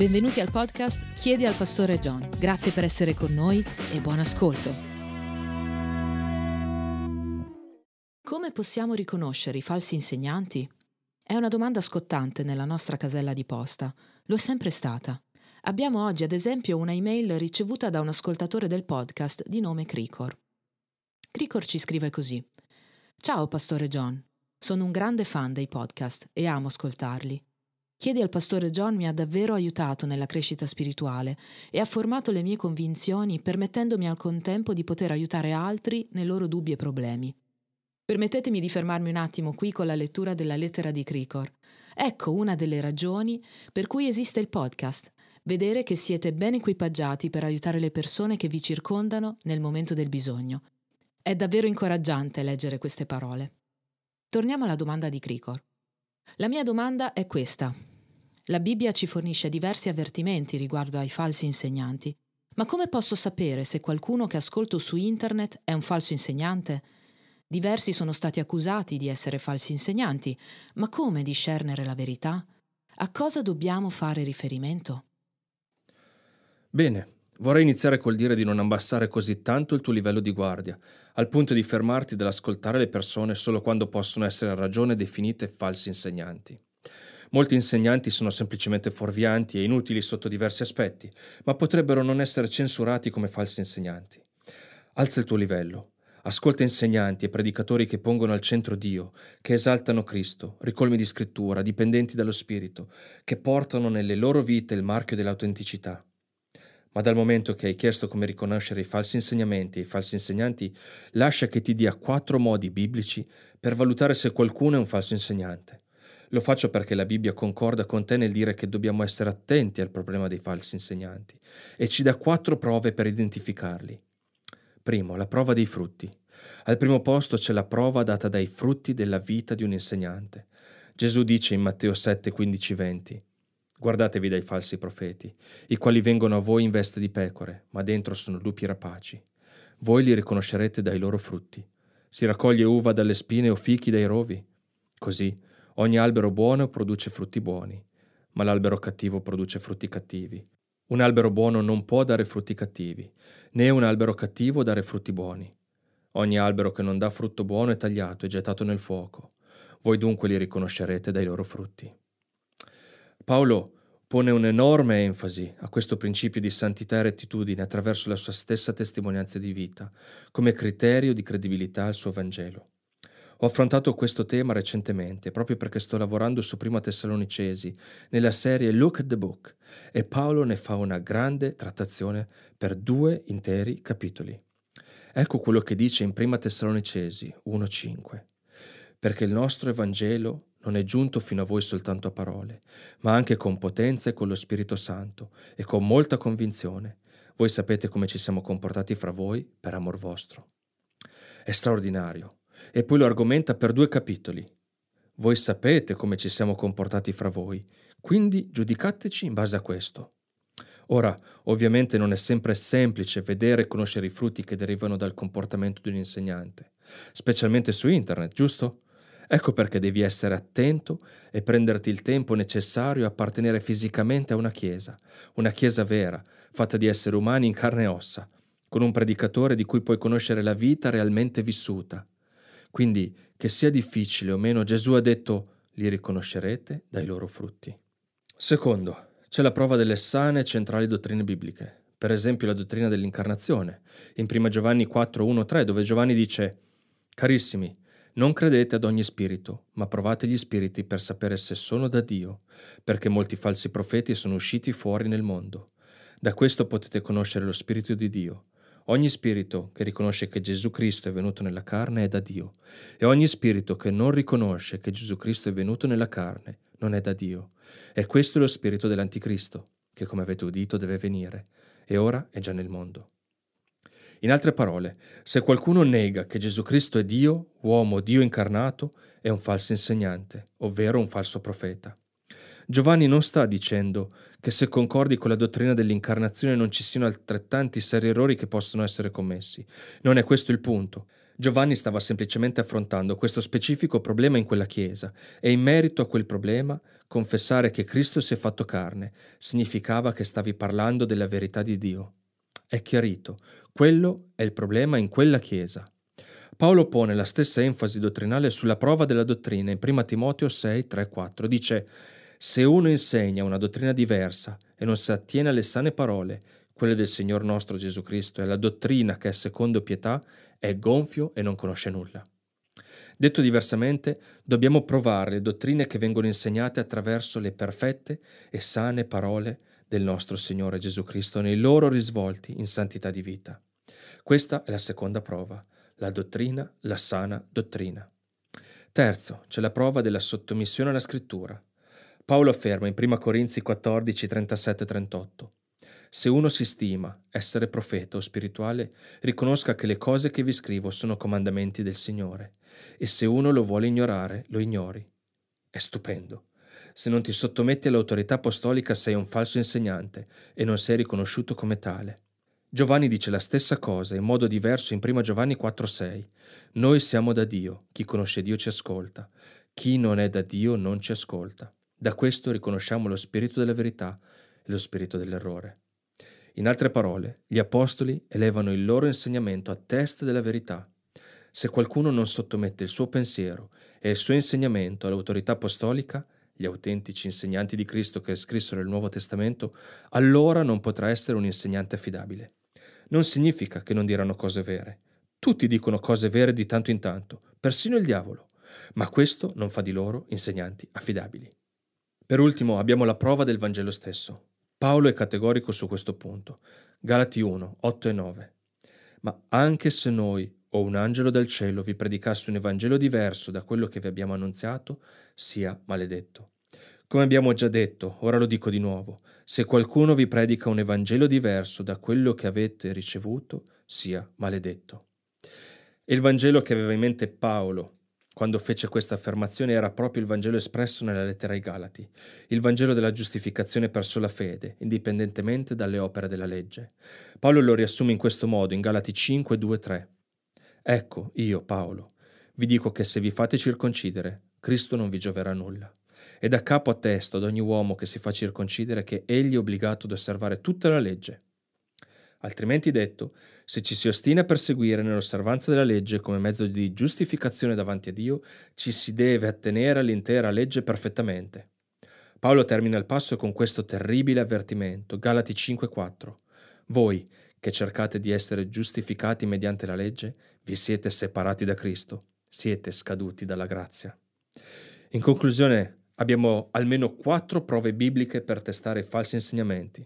Benvenuti al podcast Chiedi al Pastore John. Grazie per essere con noi e buon ascolto. Come possiamo riconoscere i falsi insegnanti? È una domanda scottante nella nostra casella di posta. Lo è sempre stata. Abbiamo oggi, ad esempio, una email ricevuta da un ascoltatore del podcast di nome Cricor. Cricor ci scrive così. Ciao, Pastore John. Sono un grande fan dei podcast e amo ascoltarli. Chiedi al pastore John mi ha davvero aiutato nella crescita spirituale e ha formato le mie convinzioni permettendomi al contempo di poter aiutare altri nei loro dubbi e problemi. Permettetemi di fermarmi un attimo qui con la lettura della lettera di Cricor. Ecco una delle ragioni per cui esiste il podcast, vedere che siete ben equipaggiati per aiutare le persone che vi circondano nel momento del bisogno. È davvero incoraggiante leggere queste parole. Torniamo alla domanda di Cricor. La mia domanda è questa. La Bibbia ci fornisce diversi avvertimenti riguardo ai falsi insegnanti. Ma come posso sapere se qualcuno che ascolto su internet è un falso insegnante? Diversi sono stati accusati di essere falsi insegnanti, ma come discernere la verità? A cosa dobbiamo fare riferimento? Bene, vorrei iniziare col dire di non abbassare così tanto il tuo livello di guardia, al punto di fermarti dall'ascoltare le persone solo quando possono essere a ragione definite falsi insegnanti. Molti insegnanti sono semplicemente fuorvianti e inutili sotto diversi aspetti, ma potrebbero non essere censurati come falsi insegnanti. Alza il tuo livello. Ascolta insegnanti e predicatori che pongono al centro Dio, che esaltano Cristo, ricolmi di scrittura, dipendenti dallo Spirito, che portano nelle loro vite il marchio dell'autenticità. Ma dal momento che hai chiesto come riconoscere i falsi insegnamenti e i falsi insegnanti, lascia che ti dia quattro modi biblici per valutare se qualcuno è un falso insegnante. Lo faccio perché la Bibbia concorda con te nel dire che dobbiamo essere attenti al problema dei falsi insegnanti e ci dà quattro prove per identificarli. Primo, la prova dei frutti. Al primo posto c'è la prova data dai frutti della vita di un insegnante. Gesù dice in Matteo 7, 15, 20 Guardatevi dai falsi profeti, i quali vengono a voi in veste di pecore, ma dentro sono lupi rapaci. Voi li riconoscerete dai loro frutti. Si raccoglie uva dalle spine o fichi dai rovi. Così Ogni albero buono produce frutti buoni, ma l'albero cattivo produce frutti cattivi. Un albero buono non può dare frutti cattivi, né un albero cattivo dare frutti buoni. Ogni albero che non dà frutto buono è tagliato e gettato nel fuoco. Voi dunque li riconoscerete dai loro frutti. Paolo pone un'enorme enfasi a questo principio di santità e rettitudine attraverso la sua stessa testimonianza di vita, come criterio di credibilità al suo Vangelo. Ho affrontato questo tema recentemente proprio perché sto lavorando su Prima Tessalonicesi nella serie Look at the Book e Paolo ne fa una grande trattazione per due interi capitoli. Ecco quello che dice in Prima Tessalonicesi 1.5. Perché il nostro Evangelo non è giunto fino a voi soltanto a parole, ma anche con potenza e con lo Spirito Santo e con molta convinzione. Voi sapete come ci siamo comportati fra voi per amor vostro. È straordinario e poi lo argomenta per due capitoli. Voi sapete come ci siamo comportati fra voi, quindi giudicateci in base a questo. Ora, ovviamente non è sempre semplice vedere e conoscere i frutti che derivano dal comportamento di un insegnante, specialmente su internet, giusto? Ecco perché devi essere attento e prenderti il tempo necessario a appartenere fisicamente a una chiesa, una chiesa vera, fatta di esseri umani in carne e ossa, con un predicatore di cui puoi conoscere la vita realmente vissuta, quindi, che sia difficile o meno, Gesù ha detto, li riconoscerete dai loro frutti. Secondo, c'è la prova delle sane e centrali dottrine bibliche, per esempio la dottrina dell'incarnazione, in 1 Giovanni 4, 1, 3, dove Giovanni dice, Carissimi, non credete ad ogni spirito, ma provate gli spiriti per sapere se sono da Dio, perché molti falsi profeti sono usciti fuori nel mondo. Da questo potete conoscere lo Spirito di Dio. Ogni spirito che riconosce che Gesù Cristo è venuto nella carne è da Dio, e ogni spirito che non riconosce che Gesù Cristo è venuto nella carne non è da Dio. E questo è lo spirito dell'anticristo, che come avete udito deve venire, e ora è già nel mondo. In altre parole, se qualcuno nega che Gesù Cristo è Dio, uomo, Dio incarnato, è un falso insegnante, ovvero un falso profeta. Giovanni non sta dicendo che se concordi con la dottrina dell'incarnazione non ci siano altrettanti seri errori che possono essere commessi. Non è questo il punto. Giovanni stava semplicemente affrontando questo specifico problema in quella chiesa e in merito a quel problema confessare che Cristo si è fatto carne significava che stavi parlando della verità di Dio. È chiarito, quello è il problema in quella chiesa. Paolo pone la stessa enfasi dottrinale sulla prova della dottrina in 1 Timoteo 6, 3, 4. Dice, se uno insegna una dottrina diversa e non si attiene alle sane parole, quelle del Signor nostro Gesù Cristo, e la dottrina che è secondo pietà, è gonfio e non conosce nulla. Detto diversamente, dobbiamo provare le dottrine che vengono insegnate attraverso le perfette e sane parole del nostro Signore Gesù Cristo nei loro risvolti in santità di vita. Questa è la seconda prova la dottrina, la sana dottrina. Terzo, c'è la prova della sottomissione alla scrittura. Paolo afferma in 1 Corinzi 14, 37, 38. Se uno si stima essere profeta o spirituale, riconosca che le cose che vi scrivo sono comandamenti del Signore, e se uno lo vuole ignorare, lo ignori. È stupendo. Se non ti sottometti all'autorità apostolica sei un falso insegnante e non sei riconosciuto come tale. Giovanni dice la stessa cosa in modo diverso in 1 Giovanni 4:6. Noi siamo da Dio, chi conosce Dio ci ascolta, chi non è da Dio non ci ascolta. Da questo riconosciamo lo spirito della verità e lo spirito dell'errore. In altre parole, gli apostoli elevano il loro insegnamento a testa della verità. Se qualcuno non sottomette il suo pensiero e il suo insegnamento all'autorità apostolica, gli autentici insegnanti di Cristo che scrissero il Nuovo Testamento, allora non potrà essere un insegnante affidabile non significa che non diranno cose vere. Tutti dicono cose vere di tanto in tanto, persino il diavolo, ma questo non fa di loro insegnanti affidabili. Per ultimo abbiamo la prova del Vangelo stesso. Paolo è categorico su questo punto. Galati 1, 8 e 9. Ma anche se noi o un angelo dal cielo vi predicasse un Evangelo diverso da quello che vi abbiamo annunziato, sia maledetto. Come abbiamo già detto, ora lo dico di nuovo, se qualcuno vi predica un Evangelo diverso da quello che avete ricevuto, sia maledetto. Il Vangelo che aveva in mente Paolo quando fece questa affermazione era proprio il Vangelo espresso nella lettera ai Galati, il Vangelo della giustificazione per sola fede, indipendentemente dalle opere della legge. Paolo lo riassume in questo modo in Galati 5, 2, 3. Ecco, io, Paolo, vi dico che se vi fate circoncidere, Cristo non vi gioverà nulla e da capo a testa ad ogni uomo che si fa circoncidere che egli è obbligato ad osservare tutta la legge. Altrimenti detto, se ci si ostina a perseguire nell'osservanza della legge come mezzo di giustificazione davanti a Dio, ci si deve attenere all'intera legge perfettamente. Paolo termina il passo con questo terribile avvertimento, Galati 5:4. Voi, che cercate di essere giustificati mediante la legge, vi siete separati da Cristo, siete scaduti dalla grazia. In conclusione, abbiamo almeno quattro prove bibliche per testare i falsi insegnamenti.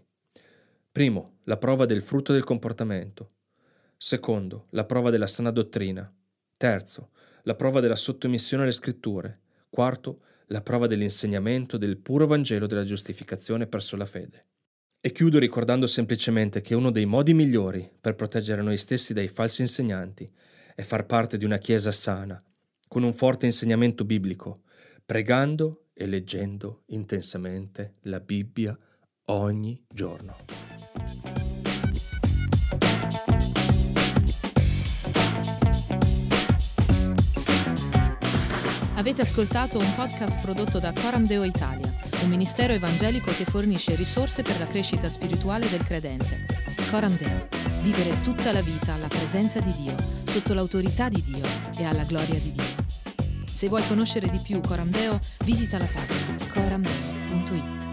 Primo, la prova del frutto del comportamento. Secondo, la prova della sana dottrina. Terzo, la prova della sottomissione alle scritture. Quarto, la prova dell'insegnamento del puro Vangelo della giustificazione per sola fede. E chiudo ricordando semplicemente che uno dei modi migliori per proteggere noi stessi dai falsi insegnanti è far parte di una Chiesa sana, con un forte insegnamento biblico, pregando e leggendo intensamente la Bibbia ogni giorno. Avete ascoltato un podcast prodotto da Coram Deo Italia, un ministero evangelico che fornisce risorse per la crescita spirituale del credente. Coram Deo, vivere tutta la vita alla presenza di Dio, sotto l'autorità di Dio e alla gloria di Dio. Se vuoi conoscere di più Coram Deo, visita la pagina Coram Deo.